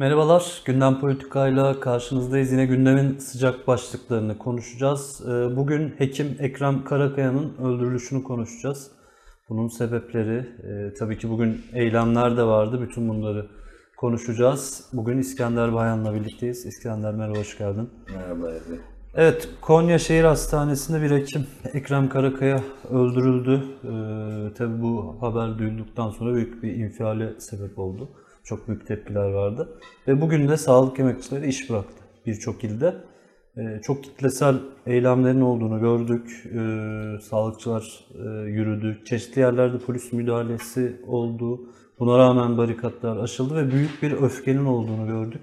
Merhabalar, Gündem Politika'yla karşınızdayız. Yine gündemin sıcak başlıklarını konuşacağız. Ee, Bugün hekim Ekrem Karakaya'nın öldürülüşünü konuşacağız. Bunun sebepleri, e, tabii ki bugün eylemler de vardı. Bütün bunları konuşacağız. Bugün İskender Bayan'la birlikteyiz. İskender merhaba, hoş geldin. Merhaba Ece. Evet, Konya Şehir Hastanesi'nde bir hekim Ekrem Karakaya öldürüldü. Ee, tabii bu haber duyulduktan sonra büyük bir infiale sebep oldu. Çok büyük tepkiler vardı. Ve bugün de sağlık emekçileri iş bıraktı birçok ilde. Ee, çok kitlesel eylemlerin olduğunu gördük. Ee, sağlıkçılar e, yürüdü. Çeşitli yerlerde polis müdahalesi oldu. Buna rağmen barikatlar aşıldı ve büyük bir öfkenin olduğunu gördük.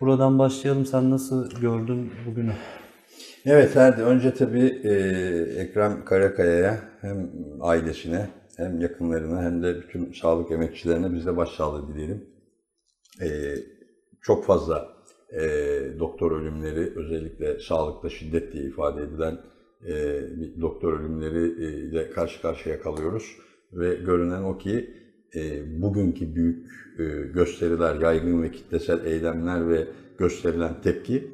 Buradan başlayalım. Sen nasıl gördün bugünü? Evet Erdi, önce tabii e, Ekrem Karakaya'ya hem ailesine hem yakınlarına hem de bütün sağlık emekçilerine biz de başsağlığı dileyelim. E, çok fazla e, doktor ölümleri özellikle sağlıkta şiddet diye ifade edilen e, doktor ölümleri e, ile karşı karşıya kalıyoruz. Ve görünen o ki e, bugünkü büyük e, gösteriler, yaygın ve kitlesel eylemler ve gösterilen tepki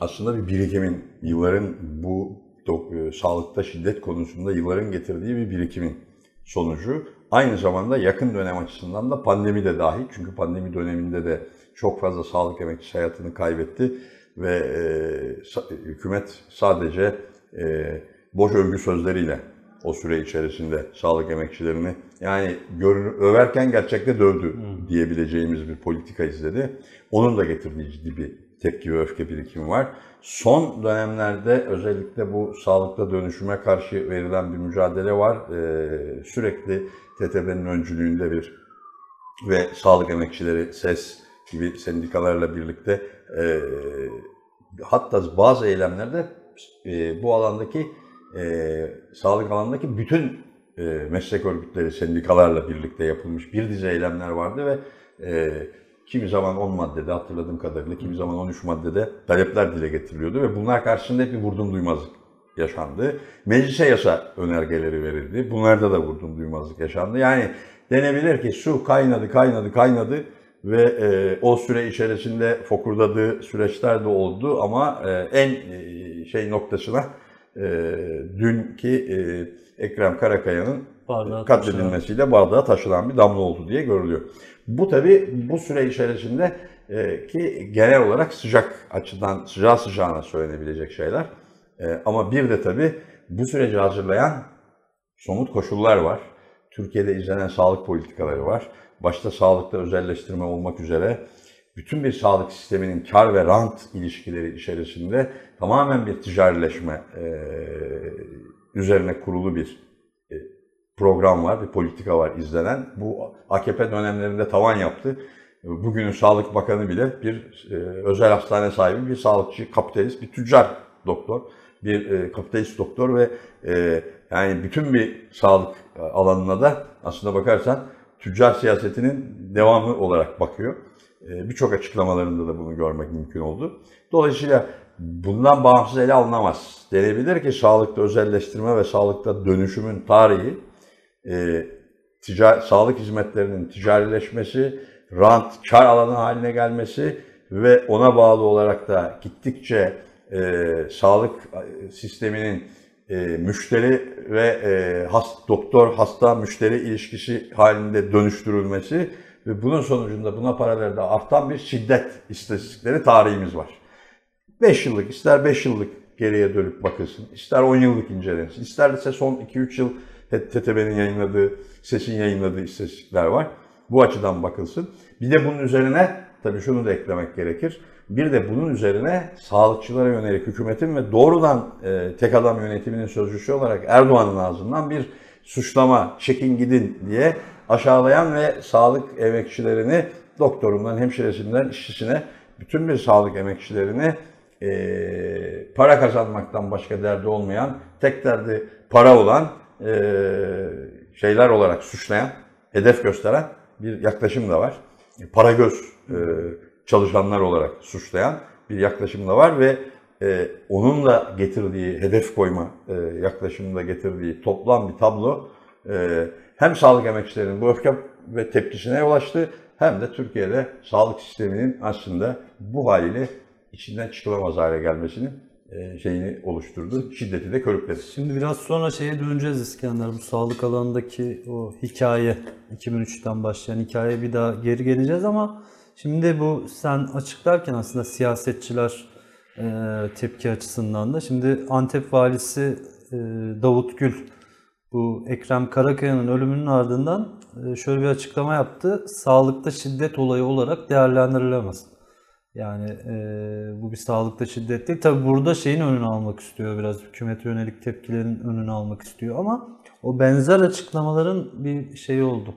aslında bir birikimin, yılların bu dok- e, sağlıkta şiddet konusunda yılların getirdiği bir birikimin sonucu. Aynı zamanda yakın dönem açısından da pandemi de dahil. Çünkü pandemi döneminde de çok fazla sağlık emekçisi hayatını kaybetti ve e, hükümet sadece e, boş övgü sözleriyle o süre içerisinde sağlık emekçilerini yani görün, överken gerçekte dövdü diyebileceğimiz bir politika izledi. Onun da getirdiği ciddi bir tepki ve öfke birikimi var. Son dönemlerde özellikle bu sağlıkta dönüşüme karşı verilen bir mücadele var. Ee, sürekli TTB'nin öncülüğünde bir ve sağlık emekçileri SES gibi sendikalarla birlikte e, hatta bazı eylemlerde e, bu alandaki e, sağlık alanındaki bütün e, meslek örgütleri sendikalarla birlikte yapılmış bir dizi eylemler vardı ve e, kimi zaman 10 maddede hatırladığım kadarıyla kimi zaman 13 maddede talepler dile getiriliyordu ve bunlar karşısında hep bir vurdum duymazlık yaşandı. Meclise yasa önergeleri verildi. Bunlarda da vurdum duymazlık yaşandı. Yani denebilir ki su kaynadı, kaynadı, kaynadı ve e, o süre içerisinde fokurdadığı süreçler de oldu ama e, en e, şey noktasına e, dünkü e, Ekrem Karakaya'nın katledilmesiyle bardağa taşınan bir damla oldu diye görülüyor. Bu tabi bu süre içerisinde e, ki genel olarak sıcak açıdan sıcağı sıcağına söylenebilecek şeyler. E, ama bir de tabi bu süreci hazırlayan somut koşullar var. Türkiye'de izlenen sağlık politikaları var. Başta sağlıkta özelleştirme olmak üzere bütün bir sağlık sisteminin kar ve rant ilişkileri içerisinde tamamen bir ticarileşme e, üzerine kurulu bir program var, bir politika var izlenen. Bu AKP dönemlerinde tavan yaptı. Bugünün Sağlık Bakanı bile bir e, özel hastane sahibi, bir sağlıkçı, kapitalist, bir tüccar doktor, bir e, kapitalist doktor ve e, yani bütün bir sağlık alanına da aslında bakarsan tüccar siyasetinin devamı olarak bakıyor. E, Birçok açıklamalarında da bunu görmek mümkün oldu. Dolayısıyla bundan bağımsız ele alınamaz. Denebilir ki sağlıkta özelleştirme ve sağlıkta dönüşümün tarihi e, tica- sağlık hizmetlerinin ticarileşmesi, rant, kar alanı haline gelmesi ve ona bağlı olarak da gittikçe e, sağlık sisteminin e, müşteri ve e, hast, doktor hasta müşteri ilişkisi halinde dönüştürülmesi ve bunun sonucunda buna paralelde artan bir şiddet istatistikleri tarihimiz var. 5 yıllık, ister 5 yıllık geriye dönüp bakılsın, ister 10 yıllık incelensin, ister ise son 2-3 yıl TTB'nin yayınladığı, SES'in yayınladığı istatistikler var. Bu açıdan bakılsın. Bir de bunun üzerine, tabii şunu da eklemek gerekir, bir de bunun üzerine sağlıkçılara yönelik hükümetin ve doğrudan e, tek adam yönetiminin sözcüsü olarak Erdoğan'ın ağzından bir suçlama, çekin gidin diye aşağılayan ve sağlık emekçilerini doktorundan, hemşiresinden, işçisine, bütün bir sağlık emekçilerini e, para kazanmaktan başka derdi olmayan, tek derdi para olan şeyler olarak suçlayan, hedef gösteren bir yaklaşım da var. Para göz e, çalışanlar olarak suçlayan bir yaklaşım da var ve e, onun da getirdiği, hedef koyma e, yaklaşımında getirdiği toplam bir tablo e, hem sağlık emekçilerinin bu öfke ve tepkisine ulaştı hem de Türkiye'de sağlık sisteminin aslında bu haliyle içinden çıkılamaz hale gelmesinin e, şeyini oluşturdu. Şiddeti de körükledi. Şimdi biraz sonra şeye döneceğiz İskender. Bu sağlık alanındaki o hikaye, 2003'ten başlayan hikaye bir daha geri geleceğiz ama şimdi bu sen açıklarken aslında siyasetçiler e, tepki açısından da şimdi Antep valisi e, Davut Gül bu Ekrem Karakaya'nın ölümünün ardından e, şöyle bir açıklama yaptı. Sağlıkta şiddet olayı olarak değerlendirilemez. Yani e, bu bir sağlıkta şiddet değil. Tabi burada şeyin önünü almak istiyor biraz. Hükümete yönelik tepkilerin önünü almak istiyor ama o benzer açıklamaların bir şeyi oldu.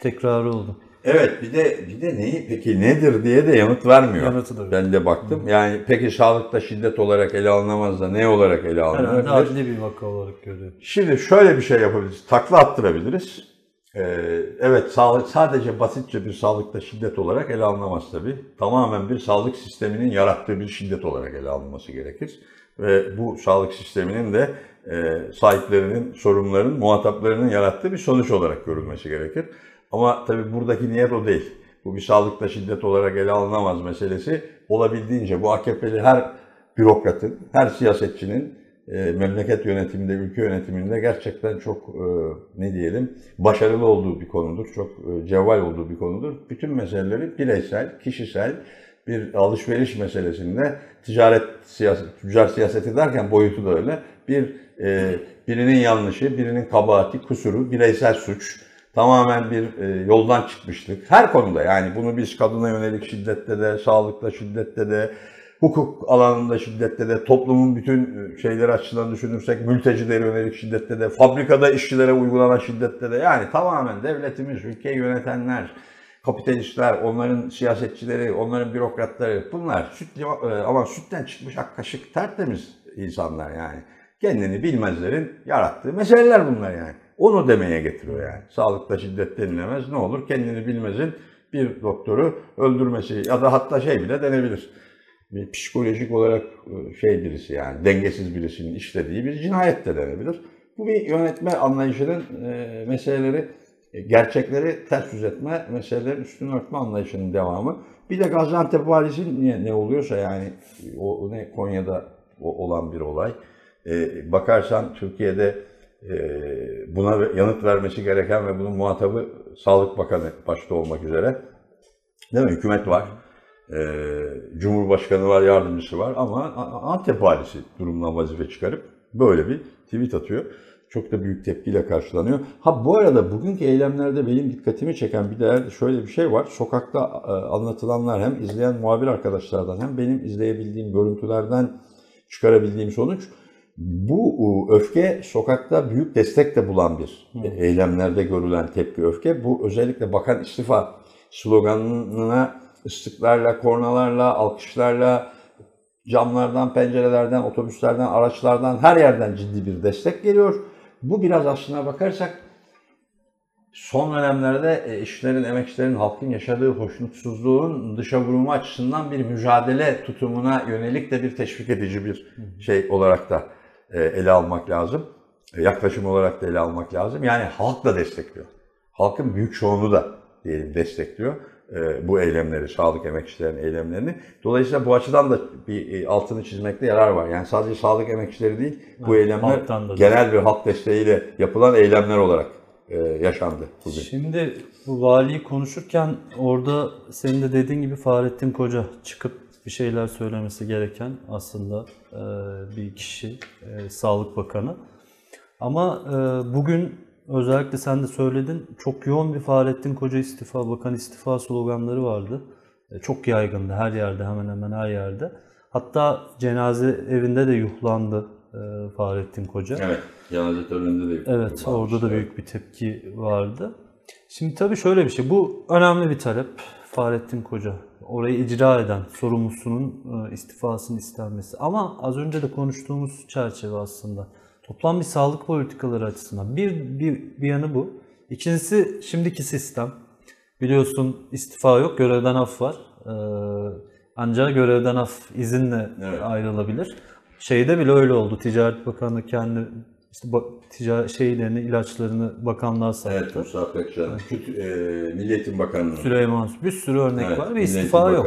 Tekrarı oldu. Evet bir de bir de neyi peki nedir diye de yanıt vermiyor. Yanıtı da. Ben de baktım. Yani peki sağlıkta şiddet olarak ele alınamaz da ne olarak ele Herhalde alınabilir? adli bir vaka olarak görüyor. Şimdi şöyle bir şey yapabiliriz. Takla attırabiliriz. Ee, evet sadece basitçe bir sağlıkta şiddet olarak ele alınamaz tabii. Tamamen bir sağlık sisteminin yarattığı bir şiddet olarak ele alınması gerekir. Ve bu sağlık sisteminin de e, sahiplerinin, sorumluların, muhataplarının yarattığı bir sonuç olarak görülmesi gerekir. Ama tabii buradaki niyet o değil. Bu bir sağlıkta şiddet olarak ele alınamaz meselesi olabildiğince bu AKP'li her bürokratın, her siyasetçinin e, memleket yönetiminde, ülke yönetiminde gerçekten çok e, ne diyelim başarılı olduğu bir konudur. Çok e, cevval olduğu bir konudur. Bütün meseleleri bireysel, kişisel bir alışveriş meselesinde ticaret siyaset, tüccar siyaseti derken boyutu da öyle. Bir e, birinin yanlışı, birinin kabahati, kusuru, bireysel suç, tamamen bir e, yoldan çıkmışlık. Her konuda yani bunu biz kadına yönelik şiddette de, sağlıkta şiddette de, hukuk alanında şiddette de, toplumun bütün e, şeyleri açısından düşünürsek mültecilere yönelik şiddette de, fabrikada işçilere uygulanan şiddette de yani tamamen devletimiz, ülkeyi yönetenler, kapitalistler, onların siyasetçileri, onların bürokratları bunlar süt, e, ama sütten çıkmış ak kaşık tertemiz insanlar yani. Kendini bilmezlerin yarattığı meseleler bunlar yani. Onu demeye getiriyor yani. Sağlıkta şiddet denilemez. Ne olur? Kendini bilmezin bir doktoru öldürmesi ya da hatta şey bile denebilir. Bir psikolojik olarak e, şey birisi yani dengesiz birisinin işlediği bir cinayet de denebilir. Bu bir yönetme anlayışının e, meseleleri, e, gerçekleri ters yüz etme, meselelerin üstünü örtme anlayışının devamı. Bir de Gaziantep valisi ne, ne oluyorsa yani o ne Konya'da olan bir olay. E, bakarsan Türkiye'de buna yanıt vermesi gereken ve bunun muhatabı Sağlık Bakanı başta olmak üzere. Değil mi? Hükümet var. E, Cumhurbaşkanı var, yardımcısı var ama Antep valisi durumdan vazife çıkarıp böyle bir tweet atıyor. Çok da büyük tepkiyle karşılanıyor. Ha bu arada bugünkü eylemlerde benim dikkatimi çeken bir de şöyle bir şey var. Sokakta e, anlatılanlar hem izleyen muhabir arkadaşlardan hem benim izleyebildiğim görüntülerden çıkarabildiğim sonuç bu öfke sokakta büyük destek de bulan bir eylemlerde görülen tepki öfke. Bu özellikle bakan istifa sloganına ıslıklarla, kornalarla, alkışlarla, camlardan, pencerelerden, otobüslerden, araçlardan her yerden ciddi bir destek geliyor. Bu biraz aslına bakarsak son dönemlerde e, işçilerin, emekçilerin, halkın yaşadığı hoşnutsuzluğun dışa vurumu açısından bir mücadele tutumuna yönelik de bir teşvik edici bir şey olarak da e, ele almak lazım. E, Yaklaşım olarak da ele almak lazım. Yani halk da destekliyor. Halkın büyük çoğunluğu da diyelim destekliyor bu eylemleri, sağlık emekçilerinin eylemlerini. Dolayısıyla bu açıdan da bir e, altını çizmekte yarar var. Yani sadece sağlık emekçileri değil, bu eylemler halktan da. genel bir halk desteğiyle yapılan eylemler olarak e, yaşandı bugün. Şimdi bu valiyi konuşurken orada senin de dediğin gibi Fahrettin Koca çıkıp bir şeyler söylemesi gereken aslında e, bir kişi, e, Sağlık Bakanı. Ama e, bugün özellikle sen de söyledin çok yoğun bir Fahrettin Koca istifa, bakan istifa sloganları vardı. E, çok yaygındı her yerde hemen hemen her yerde. Hatta cenaze evinde de yuhlandı e, Fahrettin Koca. Evet, cenaze töreninde de Evet, orada da büyük bir tepki vardı. Şimdi tabii şöyle bir şey, bu önemli bir talep. Fahrettin Koca, orayı icra eden sorumlusunun e, istifasının istenmesi. Ama az önce de konuştuğumuz çerçeve aslında. Toplam bir sağlık politikaları açısından. Bir, bir, bir yanı bu. İkincisi şimdiki sistem. Biliyorsun istifa yok, görevden af var. Ee, ancak görevden af izinle Evet. ayrılabilir. Şeyde bile öyle oldu. Ticaret Bakanı kendi işte ticari şeylerini, ilaçlarını bakanlığa sattı. Evet Musa Pekcan. Kötü, e, Milli Eğitim Bakanı'nın. Süleyman bir sürü örnek Evet, var ve istifa yok.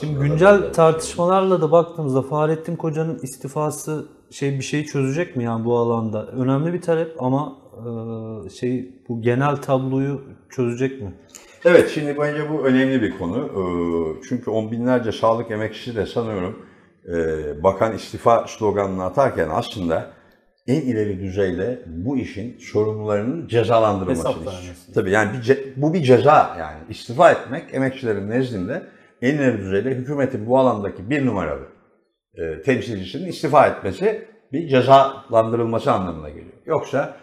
Şimdi güncel Evet. tartışmalarla da baktığımızda Fahrettin Koca'nın istifası şey bir şeyi çözecek mi yani bu alanda? Önemli bir talep ama e, şey bu genel tabloyu çözecek mi? Evet şimdi bence bu önemli bir konu. Ee, Çünkü on binlerce sağlık emekçisi de sanıyorum e, bakan istifa sloganını atarken aslında en ileri düzeyde bu işin sorumlularının vermesi. Tabii yani bir ce- bu bir ceza yani istifa etmek emekçilerin nezdinde en ileri düzeyde hükümetin bu alandaki bir numaralı e, temsilcisinin istifa etmesi bir cezalandırılması anlamına geliyor. Yoksa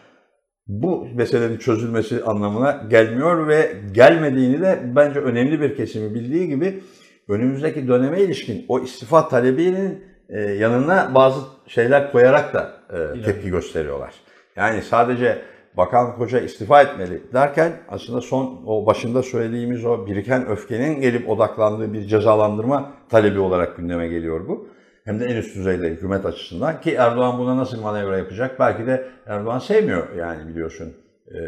bu meselenin çözülmesi anlamına gelmiyor ve gelmediğini de bence önemli bir kesimi bildiği gibi önümüzdeki döneme ilişkin o istifa talebinin e, yanına bazı şeyler koyarak da e, tepki gösteriyorlar. Yani sadece Bakan Koca istifa etmeli derken aslında son o başında söylediğimiz o biriken öfkenin gelip odaklandığı bir cezalandırma talebi olarak gündeme geliyor bu. Hem de en üst düzeyde hükümet açısından ki Erdoğan buna nasıl manevra yapacak? Belki de Erdoğan sevmiyor yani biliyorsun e,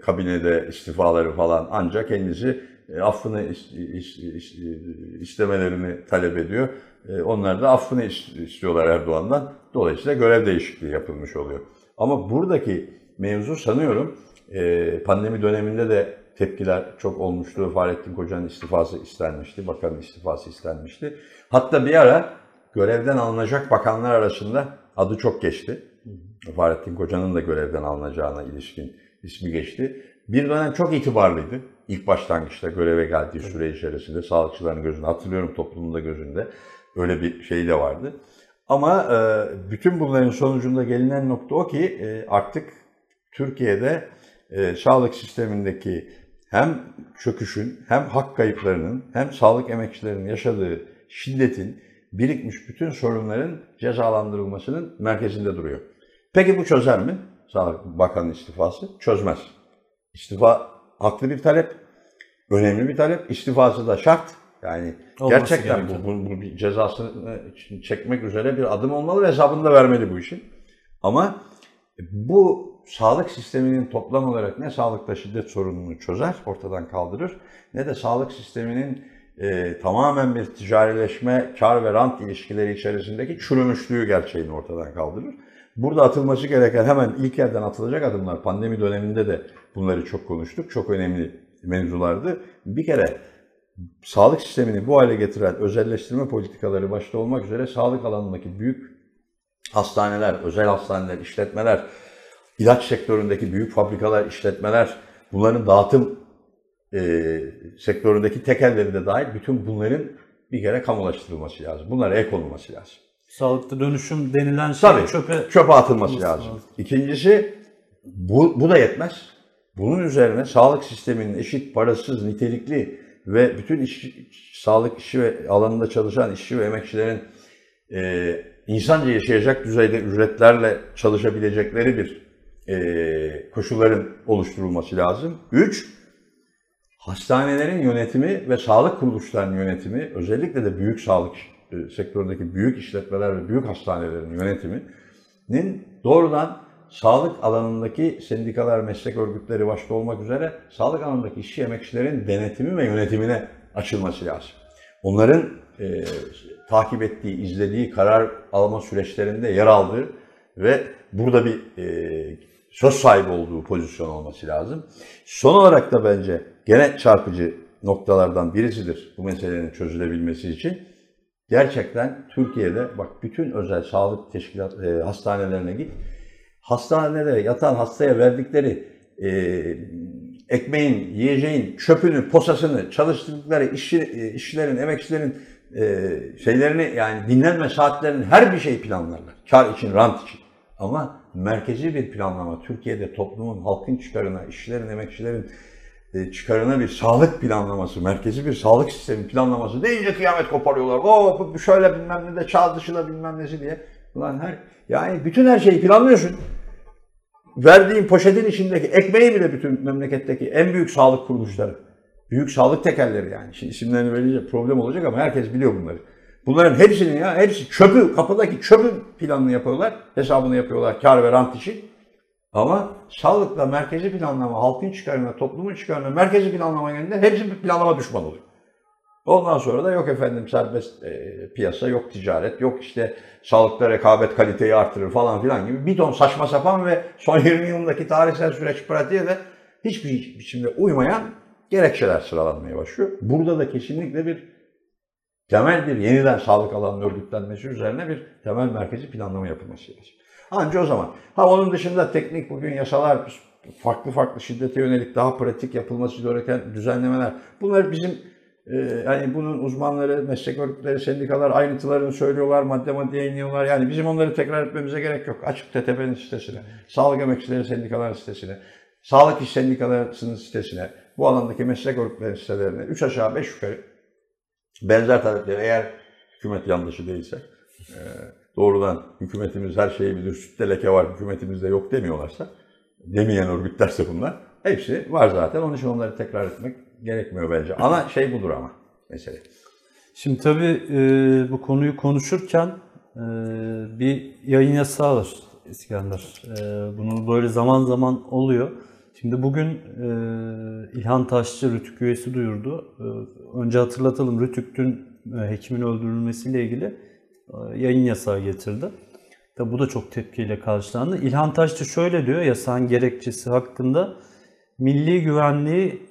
kabinede istifaları falan ancak kendisi affını is- is- is- istemelerini talep ediyor. E, onlar da affını is- istiyorlar Erdoğan'dan. Dolayısıyla görev değişikliği yapılmış oluyor. Ama buradaki mevzu sanıyorum e, pandemi döneminde de tepkiler çok olmuştu. Fahrettin Koca'nın istifası istenmişti, bakanın istifası istenmişti. Hatta bir ara görevden alınacak bakanlar arasında adı çok geçti. Fahrettin Koca'nın da görevden alınacağına ilişkin ismi geçti. Bir dönem çok itibarlıydı. İlk başlangıçta göreve geldiği süre içerisinde sağlıkçıların gözünde, hatırlıyorum toplumun da gözünde öyle bir şey de vardı. Ama e, bütün bunların sonucunda gelinen nokta o ki e, artık Türkiye'de e, sağlık sistemindeki hem çöküşün hem hak kayıplarının hem sağlık emekçilerinin yaşadığı şiddetin birikmiş bütün sorunların cezalandırılmasının merkezinde duruyor. Peki bu çözer mi? Sağlık Bakanı istifası çözmez. İstifa haklı bir talep, önemli bir talep. İstifası da şart. Yani Olması gerçekten bu, bu, bu bir cezasını çekmek üzere bir adım olmalı ve hesabını da vermeli bu işin. Ama bu sağlık sisteminin toplam olarak ne sağlıkta şiddet sorununu çözer, ortadan kaldırır, ne de sağlık sisteminin e, tamamen bir ticarileşme, kar ve rant ilişkileri içerisindeki çürümüşlüğü gerçeğini ortadan kaldırır. Burada atılması gereken hemen ilk yerden atılacak adımlar, pandemi döneminde de bunları çok konuştuk, çok önemli mevzulardı. Bir kere sağlık sistemini bu hale getiren özelleştirme politikaları başta olmak üzere sağlık alanındaki büyük hastaneler, özel hastaneler, işletmeler, ilaç sektöründeki büyük fabrikalar, işletmeler, bunların dağıtım e, sektöründeki tekelleri de dahil bütün bunların bir kere kamulaştırılması lazım. Bunlara el konulması lazım. Sağlıkta dönüşüm denilen şey Tabii çöpe çöpe atılması atılması lazım. lazım. İkincisi bu, bu da yetmez. Bunun üzerine sağlık sisteminin eşit, parasız, nitelikli ve bütün iş, sağlık işi ve alanında çalışan işçi ve emekçilerin e, insanca yaşayacak düzeyde ücretlerle çalışabilecekleri bir e, koşulların oluşturulması lazım. Üç, hastanelerin yönetimi ve sağlık kuruluşlarının yönetimi, özellikle de büyük sağlık e, sektöründeki büyük işletmeler ve büyük hastanelerin yönetiminin doğrudan sağlık alanındaki sendikalar, meslek örgütleri başta olmak üzere sağlık alanındaki işçi emekçilerin denetimi ve yönetimine açılması lazım. Onların e, takip ettiği, izlediği, karar alma süreçlerinde yer aldığı ve burada bir e, söz sahibi olduğu pozisyon olması lazım. Son olarak da bence gene çarpıcı noktalardan birisidir bu meselenin çözülebilmesi için. Gerçekten Türkiye'de bak bütün özel sağlık teşkilat e, hastanelerine git. Hastanede yatan hastaya verdikleri e, ekmeğin, yiyeceğin, çöpünü, posasını, çalıştırdıkları işçi, e, işçilerin, emekçilerin e, şeylerini yani dinlenme saatlerinin her bir şeyi planlarlar. Kar için, rant için. Ama merkezi bir planlama, Türkiye'de toplumun, halkın çıkarına, işçilerin, emekçilerin çıkarına bir sağlık planlaması, merkezi bir sağlık sistemi planlaması deyince kıyamet koparıyorlar. O şöyle bilmem ne de çağ dışı da bilmem nesi diye. Ulan her yani bütün her şeyi planlıyorsun. Verdiğin poşetin içindeki ekmeği bile bütün memleketteki en büyük sağlık kuruluşları. Büyük sağlık tekelleri yani. Şimdi isimlerini verince problem olacak ama herkes biliyor bunları. Bunların hepsinin ya hepsi çöpü, kapıdaki çöpün planını yapıyorlar. Hesabını yapıyorlar kar ve rant için. Ama sağlıkla merkezi planlama, halkın çıkarına, toplumun çıkarına, merkezi planlama gelince hepsi bir planlama düşmanı oluyor. Ondan sonra da yok efendim serbest e, piyasa, yok ticaret, yok işte sağlıkta rekabet kaliteyi artırır falan filan gibi bir ton saçma sapan ve son 20 yılındaki tarihsel süreç pratiğe de hiçbir biçimde uymayan gerekçeler sıralanmaya başlıyor. Burada da kesinlikle bir temel bir yeniden sağlık alanının örgütlenmesi üzerine bir temel merkezi planlama yapılması lazım. Anca o zaman. Ha onun dışında teknik bugün yasalar, farklı farklı şiddete yönelik daha pratik yapılması gereken düzenlemeler. Bunlar bizim e, yani bunun uzmanları, meslek örgütleri, sendikalar ayrıntılarını söylüyorlar, madde madde yayınlıyorlar. Yani bizim onları tekrar etmemize gerek yok. Açık TTP'nin sitesine, Sağlık Emekçileri Sendikalar sitesine, Sağlık İş Sendikalarının sitesine, bu alandaki meslek örgütleri sitelerine 3 aşağı 5 yukarı benzer talepleri eğer hükümet yanlışı değilse e, doğrudan hükümetimiz her şeyi bilir, sütte leke var, hükümetimizde yok demiyorlarsa, demeyen örgütlerse bunlar, hepsi var zaten. Onun için onları tekrar etmek gerekmiyor bence. Ana şey budur ama mesele. Şimdi tabii e, bu konuyu konuşurken e, bir yayın yasağı var İskender. E, bunu böyle zaman zaman oluyor. Şimdi bugün e, İlhan Taşçı Rütük üyesi duyurdu. E, önce hatırlatalım Rütük dün e, hekimin öldürülmesiyle ilgili yayın yasağı getirdi. Tabi bu da çok tepkiyle karşılandı. İlhan Taşçı şöyle diyor yasağın gerekçesi hakkında milli güvenliği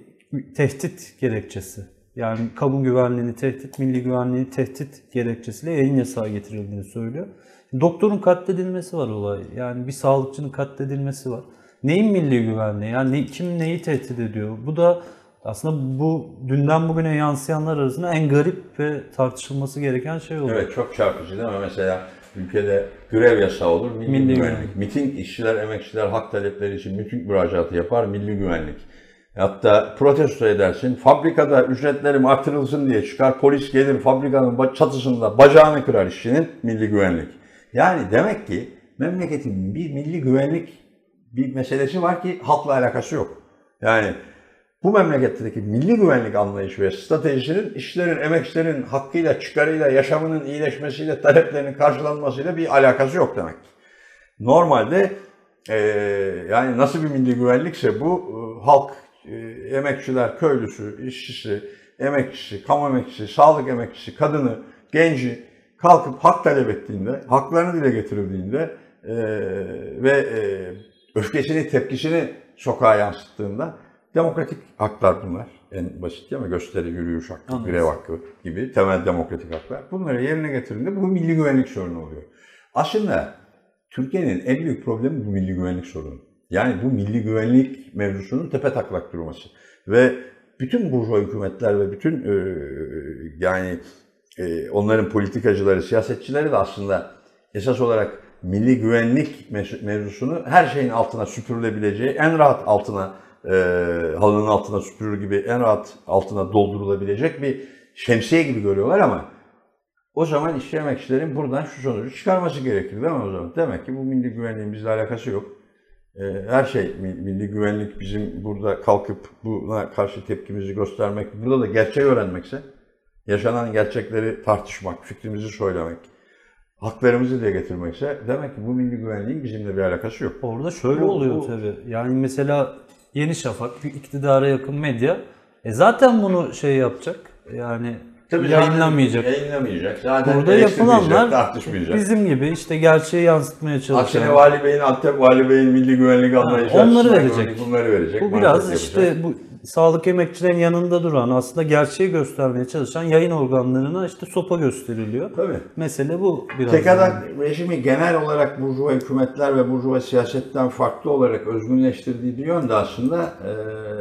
tehdit gerekçesi. Yani kamu güvenliğini tehdit, milli güvenliğini tehdit gerekçesiyle yayın yasağı getirildiğini söylüyor. Doktorun katledilmesi var olay. Yani bir sağlıkçının katledilmesi var. Neyin milli güvenliği? Yani kim neyi tehdit ediyor? Bu da aslında bu dünden bugüne yansıyanlar arasında en garip ve tartışılması gereken şey oldu. Evet çok çarpıcı değil mi? Mesela ülkede grev yasağı olur, milli, Milli güvenlik. güvenlik. Miting işçiler, emekçiler hak talepleri için miting müracaatı yapar, milli güvenlik. Hatta protesto edersin, fabrikada ücretlerim artırılsın diye çıkar, polis gelir fabrikanın çatısında bacağını kırar işçinin, milli güvenlik. Yani demek ki memleketin bir milli güvenlik bir meselesi var ki halkla alakası yok. Yani bu memleketteki milli güvenlik anlayışı ve stratejisinin işçilerin, emekçilerin hakkıyla, çıkarıyla, yaşamının iyileşmesiyle, taleplerinin karşılanmasıyla bir alakası yok demek. Normalde e, yani nasıl bir milli güvenlikse bu e, halk, e, emekçiler, köylüsü, işçisi, emekçisi, kamu emekçisi, sağlık emekçisi, kadını, genci kalkıp hak talep ettiğinde, haklarını dile getirildiğinde e, ve e, öfkesini, tepkisini sokağa yansıttığında demokratik haklar bunlar. En basit ama gösteri, yürüyüş hakkı, Anladım. grev hakkı gibi temel demokratik haklar. Bunları yerine getirdiğinde bu milli güvenlik sorunu oluyor. Aslında Türkiye'nin en büyük problemi bu milli güvenlik sorunu. Yani bu milli güvenlik mevzusunun tepe taklak durması. Ve bütün burjuva hükümetler ve bütün e, yani e, onların politikacıları, siyasetçileri de aslında esas olarak milli güvenlik mev- mevzusunu her şeyin altına süpürülebileceği, en rahat altına, e, halının altına süpürür gibi en rahat altına doldurulabilecek bir şemsiye gibi görüyorlar ama o zaman işçi emekçilerin buradan şu sonucu çıkarması gerekir değil mi o zaman? Demek ki bu milli güvenliğin bizle alakası yok. Ee, Her şey mi- milli güvenlik bizim burada kalkıp buna karşı tepkimizi göstermek, burada da gerçeği öğrenmekse, yaşanan gerçekleri tartışmak, fikrimizi söylemek, haklarımızı dile getirmekse demek ki bu milli güvenliğin bizimle bir alakası yok. Orada şöyle Bu- oluyor bu- tabii. Yani mesela Yeni Şafak, bir iktidara yakın medya e zaten bunu şey yapacak. Yani yayınlamayacak. Yayınlamayacak. Zaten Burada yapılanlar tartışmayacak. bizim gibi işte gerçeği yansıtmaya Aksine çalışan. Vali Bey'in, Antep Vali Bey'in milli güvenlik anlayışı onları verecek. Bunları verecek. Bu biraz işte bu sağlık emekçilerin yanında duran aslında gerçeği göstermeye çalışan yayın organlarına işte sopa gösteriliyor. Tabii. Mesele bu biraz. Tek yani. rejimi genel olarak burjuva hükümetler ve burjuva siyasetten farklı olarak özgünleştirdiği bir yönde aslında e,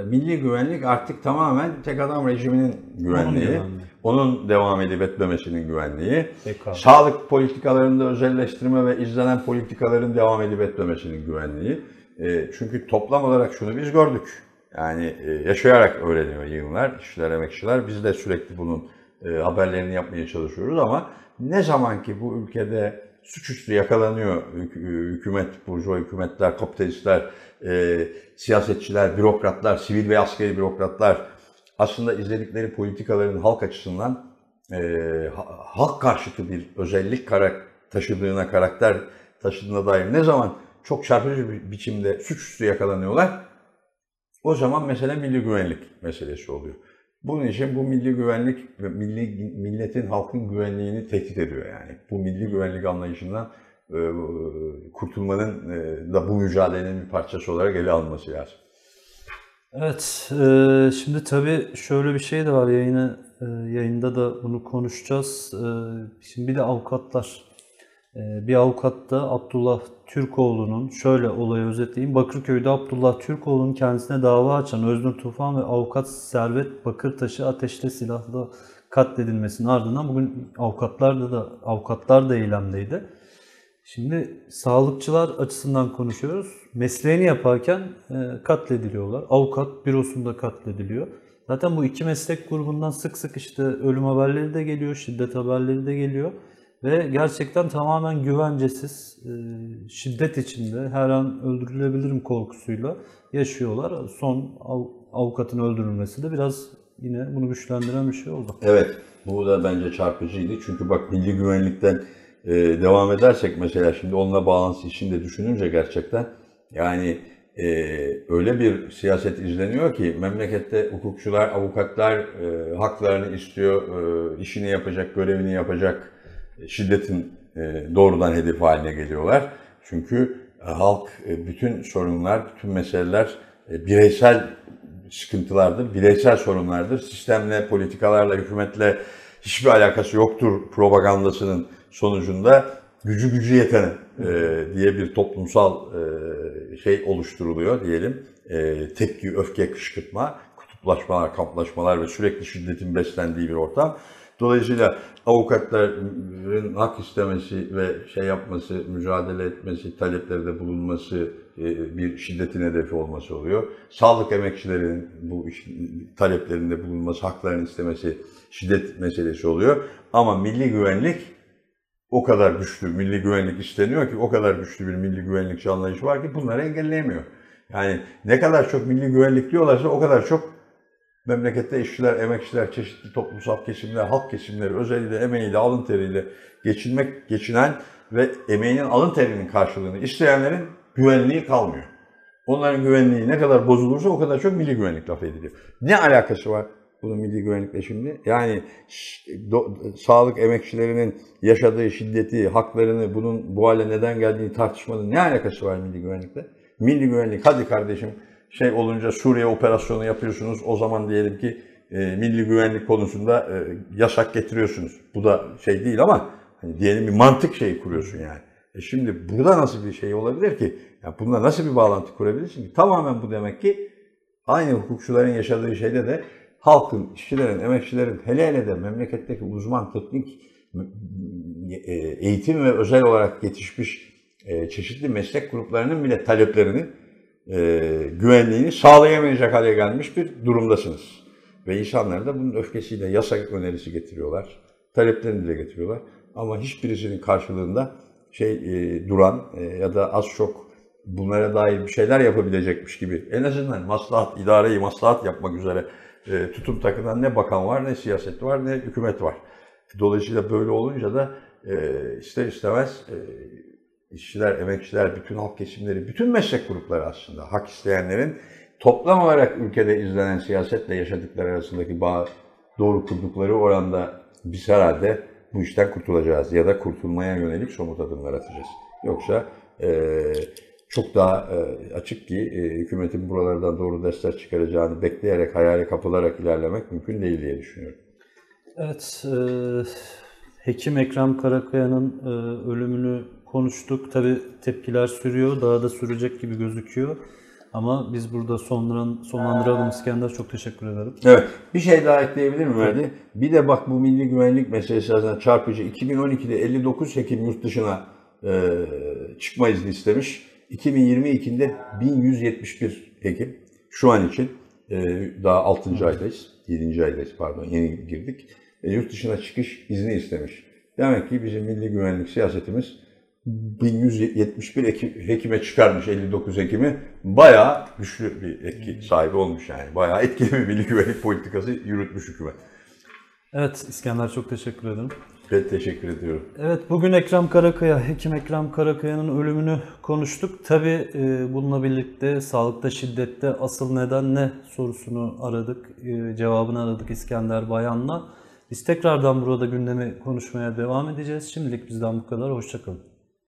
milli güvenlik artık tamamen tek adam rejiminin güvenliği, güvenliği. onun devam edip etmemesinin güvenliği, Peki. sağlık politikalarında özelleştirme ve izlenen politikaların devam edip etmemesinin güvenliği. E, çünkü toplam olarak şunu biz gördük. Yani e, yaşayarak öğreniyor yığınlar, işçiler, emekçiler. Biz de sürekli bunun e, haberlerini yapmaya çalışıyoruz ama ne zaman ki bu ülkede suçüstü yakalanıyor hük- hükümet, burjuva hükümetler, kapitalistler, e, siyasetçiler, bürokratlar, sivil ve askeri bürokratlar aslında izledikleri politikaların halk açısından e, ha- halk karşıtı bir özellik karak taşıdığına, karakter taşıdığına dair ne zaman çok çarpıcı bir biçimde suçüstü yakalanıyorlar. O zaman mesele milli güvenlik meselesi oluyor. Bunun için bu milli güvenlik ve milli milletin halkın güvenliğini tehdit ediyor yani. Bu milli güvenlik anlayışından e, kurtulmanın e, da bu mücadelenin bir parçası olarak ele alınması lazım. Evet, e, şimdi tabii şöyle bir şey de var yayını e, yayında da bunu konuşacağız. E, şimdi bir de avukatlar. E, bir avukat da Abdullah Türkoğlu'nun şöyle olayı özetleyeyim. Bakırköy'de Abdullah Türkoğlu'nun kendisine dava açan Öznur Tufan ve avukat Servet Bakırtaş'ı ateşle silahla katledilmesinin ardından bugün avukatlar da avukatlar da eylemdeydi. Şimdi sağlıkçılar açısından konuşuyoruz. Mesleğini yaparken e, katlediliyorlar. Avukat bürosunda katlediliyor. Zaten bu iki meslek grubundan sık sık işte ölüm haberleri de geliyor, şiddet haberleri de geliyor. Ve gerçekten tamamen güvencesiz, e, şiddet içinde her an öldürülebilirim korkusuyla yaşıyorlar. Son av, avukatın öldürülmesi de biraz yine bunu güçlendiren bir şey oldu. Evet, bu da bence çarpıcıydı. Çünkü bak milli güvenlikten e, devam edersek mesela şimdi onunla bağlantısı içinde düşününce gerçekten yani e, öyle bir siyaset izleniyor ki memlekette hukukçular, avukatlar haklarını istiyor, işini yapacak, görevini yapacak şiddetin e, doğrudan hedef haline geliyorlar. Çünkü e, halk e, bütün sorunlar, bütün meseleler e, bireysel sıkıntılardır, bireysel sorunlardır. Sistemle, politikalarla, hükümetle hiçbir alakası yoktur propagandasının sonucunda gücü gücü yetene e, diye bir toplumsal e, şey oluşturuluyor diyelim. E, tepki, öfke, kışkırtma, kutuplaşmalar, kamplaşmalar ve sürekli şiddetin beslendiği bir ortam. Dolayısıyla avukatların hak istemesi ve şey yapması, mücadele etmesi, taleplerde bulunması e, bir şiddetin hedefi olması oluyor. Sağlık emekçilerinin bu taleplerinde bulunması, haklarını istemesi şiddet meselesi oluyor. Ama milli güvenlik o kadar güçlü, milli güvenlik isteniyor ki o kadar güçlü bir milli güvenlikçi anlayışı var ki bunları engelleyemiyor. Yani ne kadar çok milli güvenlik diyorlarsa o kadar çok memlekette işçiler, emekçiler, çeşitli toplumsal kesimler, halk kesimleri özellikle emeğiyle, alın teriyle geçinmek, geçinen ve emeğinin alın terinin karşılığını isteyenlerin güvenliği kalmıyor. Onların güvenliği ne kadar bozulursa o kadar çok milli güvenlik laf ediliyor. Ne alakası var bunun milli güvenlikle şimdi? Yani do, sağlık emekçilerinin yaşadığı şiddeti, haklarını, bunun bu hale neden geldiğini tartışmanın ne alakası var milli güvenlikle? Milli güvenlik, hadi kardeşim şey olunca Suriye operasyonu yapıyorsunuz. O zaman diyelim ki e, milli güvenlik konusunda e, yasak getiriyorsunuz. Bu da şey değil ama hani diyelim bir mantık şeyi kuruyorsun yani. E şimdi burada nasıl bir şey olabilir ki? Yani bunda nasıl bir bağlantı kurabilirsin ki? Tamamen bu demek ki aynı hukukçuların yaşadığı şeyde de halkın, işçilerin, emekçilerin hele hele de memleketteki uzman teknik e, eğitim ve özel olarak yetişmiş e, çeşitli meslek gruplarının bile taleplerini e, güvenliğini sağlayamayacak hale gelmiş bir durumdasınız. Ve insanlar da bunun öfkesiyle yasa önerisi getiriyorlar. Taleplerini dile getiriyorlar. Ama hiçbirisinin karşılığında şey e, duran e, ya da az çok bunlara dair bir şeyler yapabilecekmiş gibi en azından maslahat, idareyi maslahat yapmak üzere e, tutum takınan ne bakan var, ne siyaset var, ne hükümet var. Dolayısıyla böyle olunca da e, ister istemez e, işçiler, emekçiler, bütün halk kesimleri, bütün meslek grupları aslında hak isteyenlerin toplam olarak ülkede izlenen siyasetle yaşadıkları arasındaki bağ doğru kurdukları oranda biz herhalde bu işten kurtulacağız ya da kurtulmaya yönelik somut adımlar atacağız. Yoksa e, çok daha e, açık ki e, hükümetin buralardan doğru dersler çıkaracağını bekleyerek, hayale kapılarak ilerlemek mümkün değil diye düşünüyorum. Evet, e, Hekim Ekrem Karakaya'nın e, ölümünü konuştuk. Tabi tepkiler sürüyor, daha da sürecek gibi gözüküyor. Ama biz burada sonlandıran, sonlandıralım İskender. Çok teşekkür ederim. Evet. Bir şey daha ekleyebilir miyim Verdi? Bir de bak bu milli güvenlik meselesi zaten çarpıcı. 2012'de 59 hekim yurt dışına e, çıkma izni istemiş. 2022'de 1171 hekim. Şu an için e, daha 6. aydayız. 7. aydayız pardon yeni girdik. E, yurt dışına çıkış izni istemiş. Demek ki bizim milli güvenlik siyasetimiz 1171 hekime çıkarmış 59 hekimi bayağı güçlü bir etki sahibi olmuş yani. Bayağı etkili bir milli güvenlik politikası yürütmüş hükümet. Evet İskender çok teşekkür ederim. Ben teşekkür ediyorum. Evet bugün Ekrem Karakaya, Hekim Ekrem Karakaya'nın ölümünü konuştuk. Tabi bununla birlikte sağlıkta şiddette asıl neden ne sorusunu aradık, e, cevabını aradık İskender Bayan'la. Biz tekrardan burada gündemi konuşmaya devam edeceğiz. Şimdilik bizden bu kadar, hoşçakalın.